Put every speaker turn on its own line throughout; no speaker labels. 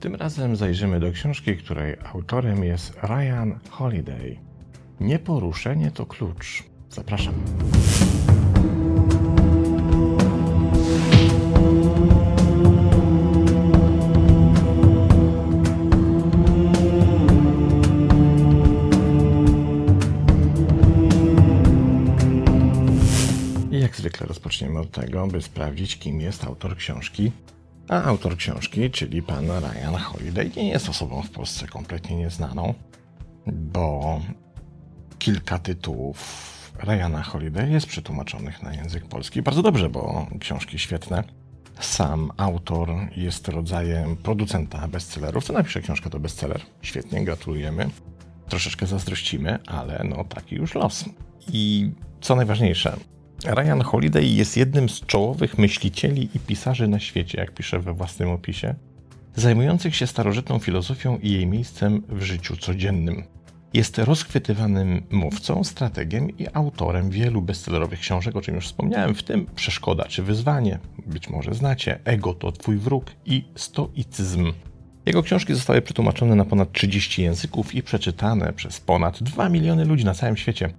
Tym razem zajrzymy do książki, której autorem jest Ryan Holiday. Nieporuszenie to klucz. Zapraszam. Jak zwykle rozpoczniemy od tego, by sprawdzić, kim jest autor książki. A autor książki, czyli pan Ryan Holiday, nie jest osobą w Polsce kompletnie nieznaną, bo kilka tytułów Ryana Holiday jest przetłumaczonych na język polski. Bardzo dobrze, bo książki świetne. Sam autor jest rodzajem producenta bestsellerów. Co napisze książkę to bestseller. Świetnie, gratulujemy. Troszeczkę zazdrościmy, ale no taki już los. I co najważniejsze, Ryan Holiday jest jednym z czołowych myślicieli i pisarzy na świecie, jak pisze we własnym opisie, zajmujących się starożytną filozofią i jej miejscem w życiu codziennym. Jest rozchwytywanym mówcą, strategiem i autorem wielu bestsellerowych książek, o czym już wspomniałem, w tym Przeszkoda czy Wyzwanie, być może znacie, Ego to Twój wróg i Stoicyzm. Jego książki zostały przetłumaczone na ponad 30 języków i przeczytane przez ponad 2 miliony ludzi na całym świecie.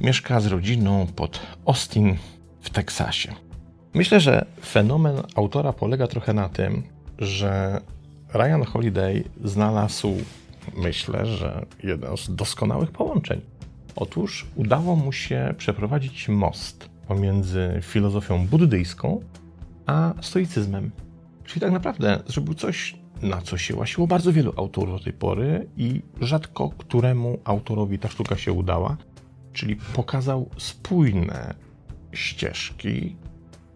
Mieszka z rodziną pod Austin w Teksasie. Myślę, że fenomen autora polega trochę na tym, że Ryan Holiday znalazł myślę, że jedno z doskonałych połączeń. Otóż udało mu się przeprowadzić most pomiędzy filozofią buddyjską a stoicyzmem. Czyli tak naprawdę zrobił coś, na co się łasiło bardzo wielu autorów do tej pory i rzadko któremu autorowi ta sztuka się udała, czyli pokazał spójne ścieżki,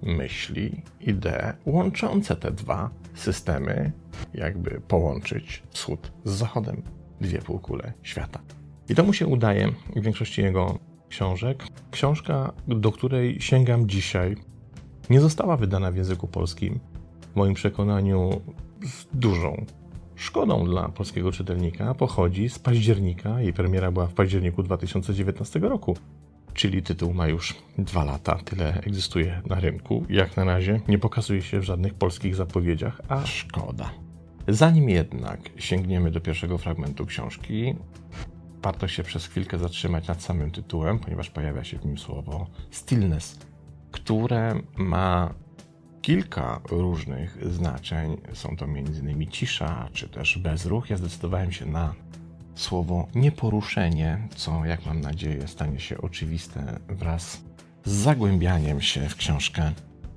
myśli, idee łączące te dwa systemy jakby połączyć wschód z zachodem, dwie półkule świata. I to mu się udaje w większości jego książek. Książka, do której sięgam dzisiaj, nie została wydana w języku polskim. W moim przekonaniu z dużą szkodą dla polskiego czytelnika pochodzi z października. Jej premiera była w październiku 2019 roku. Czyli tytuł ma już dwa lata, tyle egzystuje na rynku. Jak na razie nie pokazuje się w żadnych polskich zapowiedziach, a szkoda. Zanim jednak sięgniemy do pierwszego fragmentu książki, warto się przez chwilkę zatrzymać nad samym tytułem, ponieważ pojawia się w nim słowo stillness, które ma kilka różnych znaczeń. Są to m.in. cisza, czy też bezruch. Ja zdecydowałem się na słowo nieporuszenie, co, jak mam nadzieję, stanie się oczywiste wraz z zagłębianiem się w książkę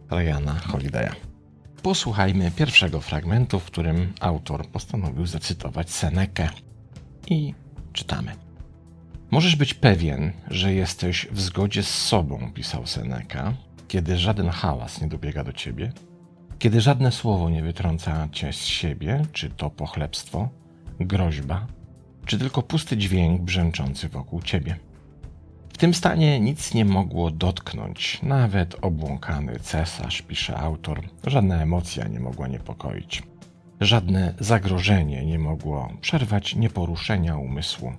Ryana Holidaya. Posłuchajmy pierwszego fragmentu, w którym autor postanowił zacytować Senekę. I czytamy. Możesz być pewien, że jesteś w zgodzie z sobą, pisał Seneca, kiedy żaden hałas nie dobiega do ciebie, kiedy żadne słowo nie wytrąca cię z siebie, czy to pochlebstwo, groźba, czy tylko pusty dźwięk brzęczący wokół ciebie. W tym stanie nic nie mogło dotknąć, nawet obłąkany cesarz, pisze autor. Żadna emocja nie mogła niepokoić. Żadne zagrożenie nie mogło przerwać nieporuszenia umysłu.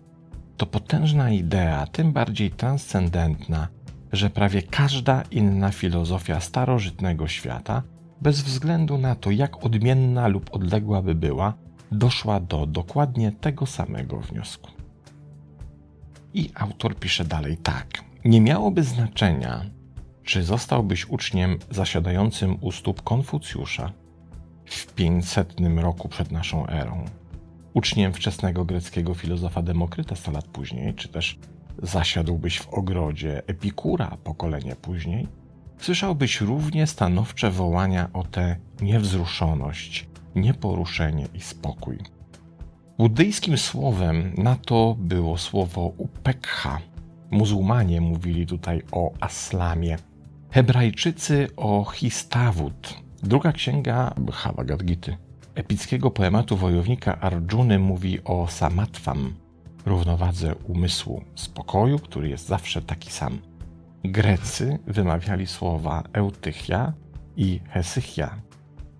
To potężna idea, tym bardziej transcendentna, że prawie każda inna filozofia starożytnego świata, bez względu na to, jak odmienna lub odległa by była, doszła do dokładnie tego samego wniosku. I autor pisze dalej tak. Nie miałoby znaczenia, czy zostałbyś uczniem zasiadającym u stóp Konfucjusza w 500 roku przed naszą erą, uczniem wczesnego greckiego filozofa Demokryta 100 lat później, czy też zasiadłbyś w ogrodzie Epikura pokolenie później, słyszałbyś równie stanowcze wołania o tę niewzruszoność, nieporuszenie i spokój. Buddyjskim słowem na to było słowo upekha. Muzułmanie mówili tutaj o aslamie. Hebrajczycy o histawut. Druga księga Bhagavad Gita, epickiego poematu wojownika Arjuny mówi o samatwam, równowadze umysłu, spokoju, który jest zawsze taki sam. Grecy wymawiali słowa eutychia i hesychia.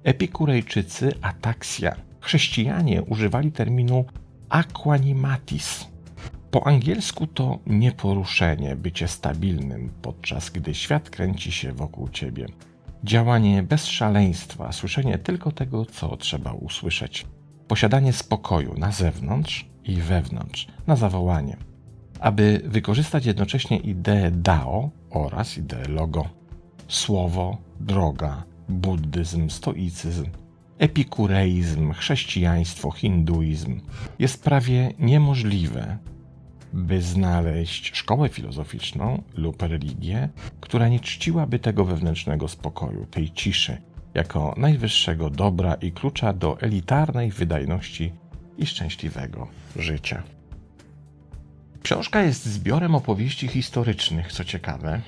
Epikurejczycy ataksja chrześcijanie używali terminu aquanimatis. Po angielsku to nieporuszenie, bycie stabilnym, podczas gdy świat kręci się wokół ciebie. Działanie bez szaleństwa, słyszenie tylko tego, co trzeba usłyszeć. posiadanie spokoju na zewnątrz i wewnątrz, na zawołanie, aby wykorzystać jednocześnie ideę Dao oraz ideę Logo, słowo, droga, buddyzm, stoicyzm, epikureizm, chrześcijaństwo, hinduizm. Jest prawie niemożliwe, by znaleźć szkołę filozoficzną lub religię, która nie czciłaby tego wewnętrznego spokoju, tej ciszy, jako najwyższego dobra i klucza do elitarnej wydajności i szczęśliwego życia. Książka jest zbiorem opowieści historycznych, co ciekawe,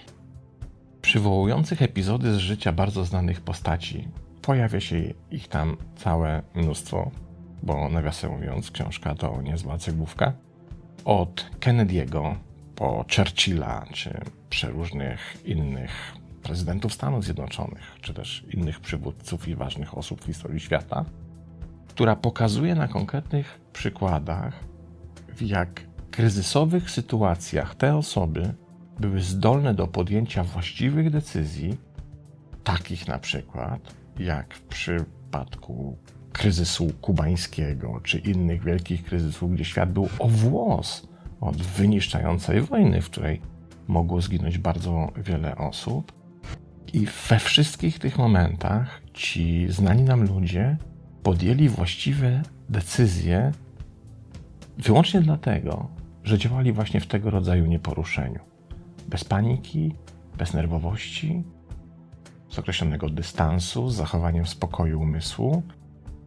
przywołujących epizody z życia bardzo znanych postaci. Pojawia się ich tam całe mnóstwo, bo nawiasem mówiąc, książka to niezła cegłówka. Od Kennedy'ego po Churchilla, czy przeróżnych innych prezydentów Stanów Zjednoczonych, czy też innych przywódców i ważnych osób w historii świata, która pokazuje na konkretnych przykładach, w jak kryzysowych sytuacjach te osoby były zdolne do podjęcia właściwych decyzji, takich na przykład jak w przypadku kryzysu kubańskiego czy innych wielkich kryzysów, gdzie świat był o włos od wyniszczającej wojny, w której mogło zginąć bardzo wiele osób. I we wszystkich tych momentach ci znani nam ludzie podjęli właściwe decyzje wyłącznie dlatego, że działali właśnie w tego rodzaju nieporuszeniu. Bez paniki, bez nerwowości, z określonego dystansu, z zachowaniem spokoju umysłu,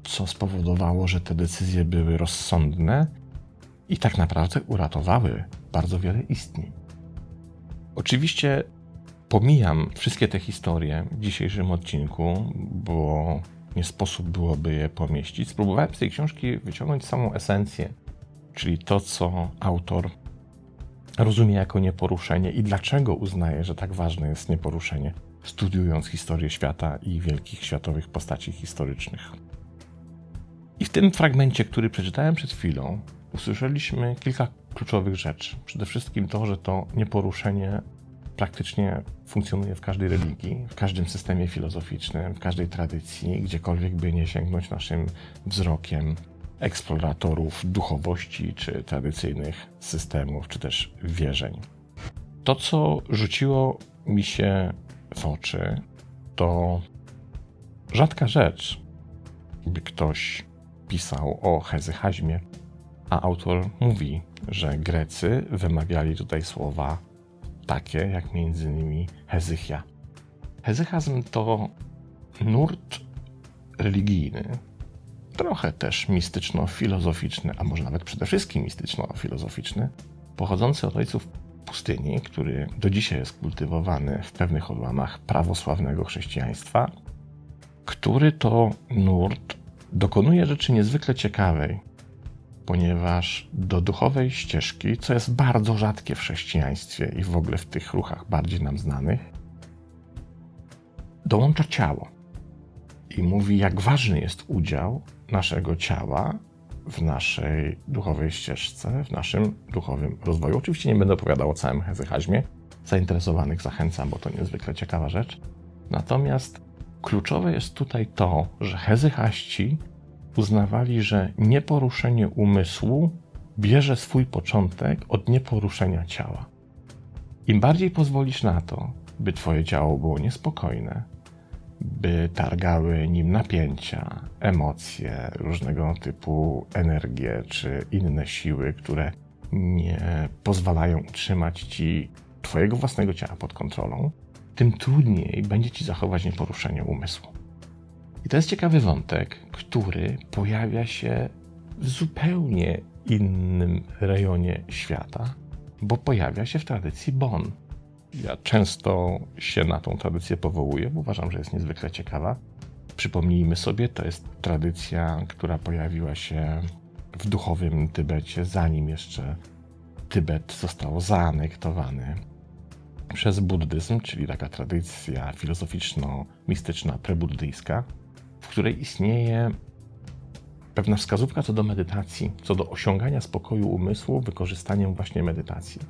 co spowodowało, że te decyzje były rozsądne i tak naprawdę uratowały bardzo wiele istnień. Oczywiście pomijam wszystkie te historie w dzisiejszym odcinku, bo nie sposób byłoby je pomieścić. Spróbowałem z tej książki wyciągnąć samą esencję, czyli to, co autor rozumie jako nieporuszenie i dlaczego uznaje, że tak ważne jest nieporuszenie, studiując historię świata i wielkich światowych postaci historycznych. I w tym fragmencie, który przeczytałem przed chwilą, usłyszeliśmy kilka kluczowych rzeczy. Przede wszystkim to, że to nieporuszenie praktycznie funkcjonuje w każdej religii, w każdym systemie filozoficznym, w każdej tradycji, gdziekolwiek by nie sięgnąć naszym wzrokiem eksploratorów duchowości czy tradycyjnych systemów, czy też wierzeń. To, co rzuciło mi się w oczy, to rzadka rzecz, by ktoś pisał o hezychazmie, a autor mówi, że Grecy wymawiali tutaj słowa takie jak innymi hezychia. Hezychazm to nurt religijny, trochę też mistyczno-filozoficzny, a może nawet przede wszystkim mistyczno-filozoficzny, pochodzący od ojców pustyni, który do dzisiaj jest kultywowany w pewnych odłamach prawosławnego chrześcijaństwa, który to nurt dokonuje rzeczy niezwykle ciekawej, ponieważ do duchowej ścieżki, co jest bardzo rzadkie w chrześcijaństwie i w ogóle w tych ruchach bardziej nam znanych, dołącza ciało i mówi, jak ważny jest udział naszego ciała w naszej duchowej ścieżce, w naszym duchowym rozwoju. Oczywiście nie będę opowiadał o całym hezychazmie. Zainteresowanych zachęcam, bo to niezwykle ciekawa rzecz. Natomiast kluczowe jest tutaj to, że hezychaści uznawali, że nieporuszenie umysłu bierze swój początek od nieporuszenia ciała. Im bardziej pozwolisz na to, by twoje ciało było niespokojne, by targały nim napięcia, emocje, różnego typu energie czy inne siły, które nie pozwalają utrzymać ci twojego własnego ciała pod kontrolą, tym trudniej będzie ci zachować nieporuszenie umysłu. I to jest ciekawy wątek, który pojawia się w zupełnie innym rejonie świata, bo pojawia się w tradycji Bon. Ja często się na tą tradycję powołuję, bo uważam, że jest niezwykle ciekawa. Przypomnijmy sobie, to jest tradycja, która pojawiła się w duchowym Tybecie, zanim jeszcze Tybet został zaanektowany przez buddyzm, czyli taka tradycja filozoficzno-mistyczna prebuddyjska, w której istnieje pewna wskazówka co do medytacji, co do osiągania spokoju umysłu wykorzystaniem właśnie medytacji.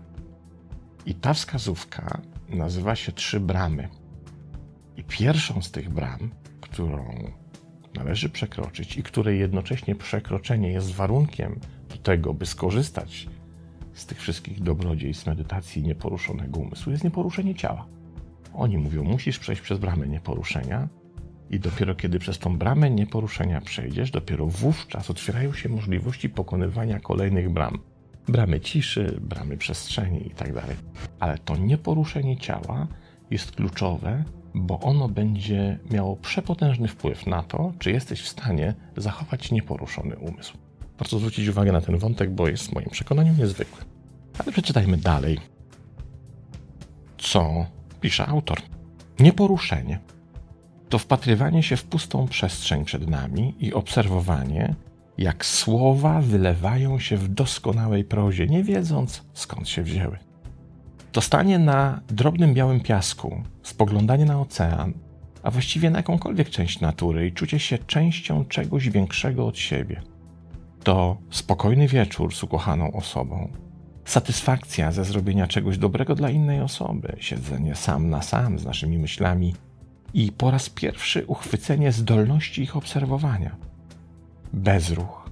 I ta wskazówka nazywa się trzy bramy. I pierwszą z tych bram, którą należy przekroczyć i której jednocześnie przekroczenie jest warunkiem do tego, by skorzystać z tych wszystkich dobrodziejstw medytacji nieporuszonego umysłu, jest nieporuszenie ciała. Oni mówią, musisz przejść przez bramę nieporuszenia i dopiero kiedy przez tą bramę nieporuszenia przejdziesz, dopiero wówczas otwierają się możliwości pokonywania kolejnych bram. Bramy ciszy, bramy przestrzeni itd. Tak Ale to nieporuszenie ciała jest kluczowe, bo ono będzie miało przepotężny wpływ na to, czy jesteś w stanie zachować nieporuszony umysł. Warto zwrócić uwagę na ten wątek, bo jest w moim przekonaniu niezwykły. Ale przeczytajmy dalej, co pisze autor. Nieporuszenie to wpatrywanie się w pustą przestrzeń przed nami i obserwowanie, jak słowa wylewają się w doskonałej prozie, nie wiedząc skąd się wzięły. To stanie na drobnym białym piasku, spoglądanie na ocean, a właściwie na jakąkolwiek część natury i czucie się częścią czegoś większego od siebie. To spokojny wieczór z ukochaną osobą, satysfakcja ze zrobienia czegoś dobrego dla innej osoby, siedzenie sam na sam z naszymi myślami i po raz pierwszy uchwycenie zdolności ich obserwowania. Bezruch.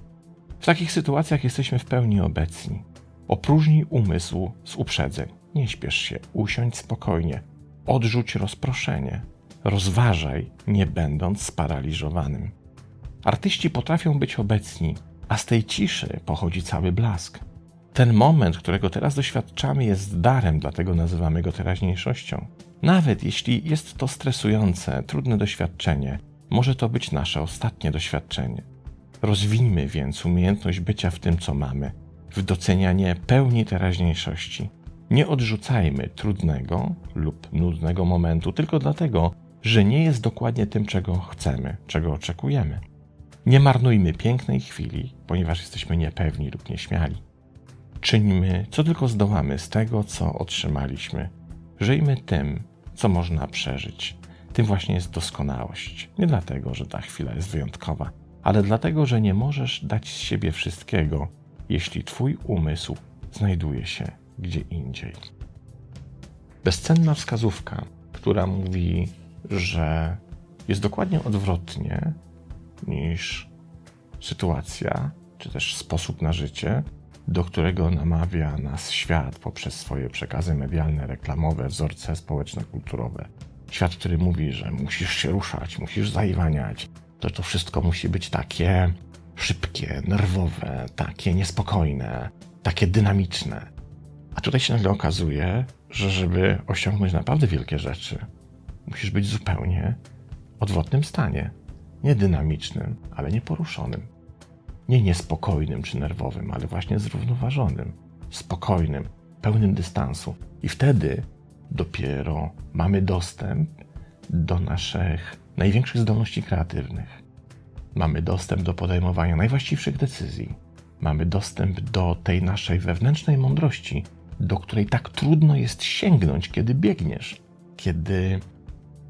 W takich sytuacjach jesteśmy w pełni obecni. Opróżnij umysł z uprzedzeń. Nie śpiesz się, usiądź spokojnie, odrzuć rozproszenie, rozważaj, nie będąc sparaliżowanym. Artyści potrafią być obecni, a z tej ciszy pochodzi cały blask. Ten moment, którego teraz doświadczamy, jest darem, dlatego nazywamy go teraźniejszością. Nawet jeśli jest to stresujące, trudne doświadczenie, może to być nasze ostatnie doświadczenie. Rozwijmy więc umiejętność bycia w tym, co mamy, w docenianie pełni teraźniejszości. Nie odrzucajmy trudnego lub nudnego momentu tylko dlatego, że nie jest dokładnie tym, czego chcemy, czego oczekujemy. Nie marnujmy pięknej chwili, ponieważ jesteśmy niepewni lub nieśmiali. Czyńmy, co tylko zdołamy z tego, co otrzymaliśmy. Żyjmy tym, co można przeżyć. Tym właśnie jest doskonałość. Nie dlatego, że ta chwila jest wyjątkowa, ale dlatego, że nie możesz dać z siebie wszystkiego, jeśli Twój umysł znajduje się gdzie indziej. Bezcenna wskazówka, która mówi, że jest dokładnie odwrotnie niż sytuacja, czy też sposób na życie, do którego namawia nas świat poprzez swoje przekazy medialne, reklamowe, wzorce społeczno-kulturowe. Świat, który mówi, że musisz się ruszać, musisz zaiwaniać, to to wszystko musi być takie szybkie, nerwowe, takie niespokojne, takie dynamiczne. A tutaj się nagle okazuje, że żeby osiągnąć naprawdę wielkie rzeczy, musisz być zupełnie odwrotnym stanie. Nie dynamicznym, ale nieporuszonym. Nie niespokojnym czy nerwowym, ale właśnie zrównoważonym, spokojnym, pełnym dystansu. I wtedy dopiero mamy dostęp do naszych największych zdolności kreatywnych. Mamy dostęp do podejmowania najwłaściwszych decyzji. Mamy dostęp do tej naszej wewnętrznej mądrości, do której tak trudno jest sięgnąć, kiedy biegniesz. Kiedy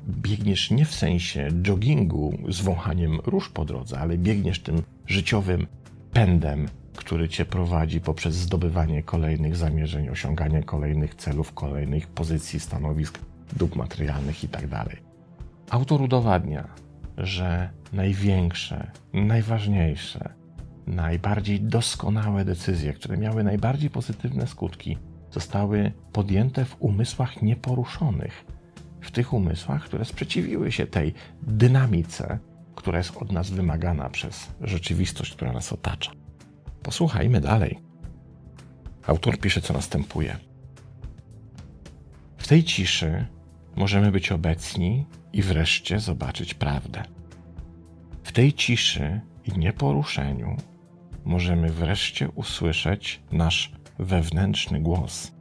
biegniesz nie w sensie joggingu z wąchaniem róż po drodze, ale biegniesz tym życiowym pędem, który cię prowadzi poprzez zdobywanie kolejnych zamierzeń, osiąganie kolejnych celów, kolejnych pozycji, stanowisk, dóbr materialnych itd. Tak Autor udowadnia, że największe, najważniejsze, najbardziej doskonałe decyzje, które miały najbardziej pozytywne skutki, zostały podjęte w umysłach nieporuszonych, w tych umysłach, które sprzeciwiły się tej dynamice, która jest od nas wymagana przez rzeczywistość, która nas otacza. Posłuchajmy dalej. Autor pisze, co następuje. W tej ciszy możemy być obecni i wreszcie zobaczyć prawdę. W tej ciszy i nieporuszeniu możemy wreszcie usłyszeć nasz wewnętrzny głos,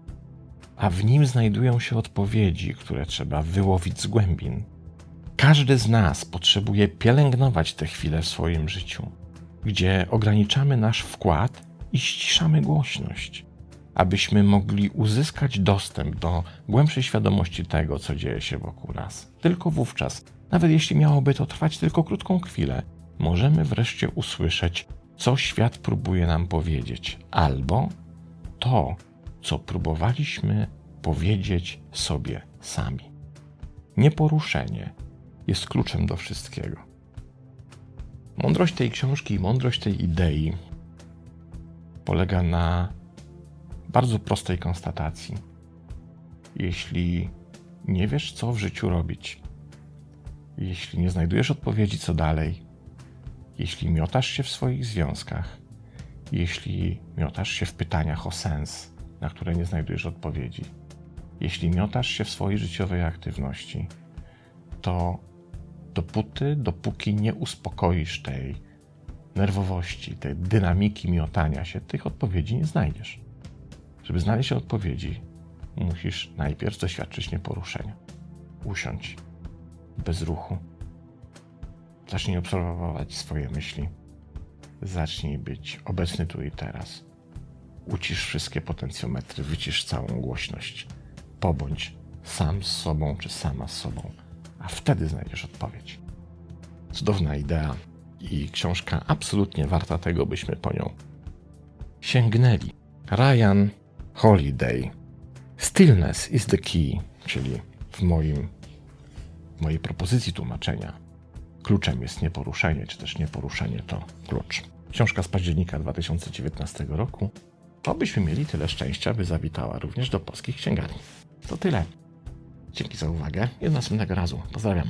a w nim znajdują się odpowiedzi, które trzeba wyłowić z głębin. Każdy z nas potrzebuje pielęgnować te chwile w swoim życiu, gdzie ograniczamy nasz wkład i ściszamy głośność, abyśmy mogli uzyskać dostęp do głębszej świadomości tego, co dzieje się wokół nas. Tylko wówczas, nawet jeśli miałoby to trwać tylko krótką chwilę, możemy wreszcie usłyszeć, co świat próbuje nam powiedzieć, albo to, co próbowaliśmy powiedzieć sobie sami. Nieporuszenie jest kluczem do wszystkiego. Mądrość tej książki i mądrość tej idei polega na bardzo prostej konstatacji. Jeśli nie wiesz, co w życiu robić, jeśli nie znajdujesz odpowiedzi, co dalej, jeśli miotasz się w swoich związkach, jeśli miotasz się w pytaniach o sens, na które nie znajdujesz odpowiedzi, jeśli miotasz się w swojej życiowej aktywności, to dopóty, dopóki nie uspokoisz tej nerwowości, tej dynamiki miotania się, tych odpowiedzi nie znajdziesz. Żeby znaleźć odpowiedzi, musisz najpierw doświadczyć nieporuszenia. Usiądź bez ruchu. Zacznij obserwować swoje myśli. Zacznij być obecny tu i teraz. Ucisz wszystkie potencjometry, wycisz całą głośność. Pobądź sam z sobą czy sama z sobą, a wtedy znajdziesz odpowiedź. Cudowna idea i książka absolutnie warta tego, byśmy po nią sięgnęli. Ryan Holiday. Stillness is the key, czyli w moim w mojej propozycji tłumaczenia kluczem jest nieporuszenie, czy też nieporuszenie to klucz. Książka z października 2019 roku. Obyśmy mieli tyle szczęścia, by zawitała również do polskich księgarni. To tyle. Dzięki za uwagę i do następnego razu. Pozdrawiam.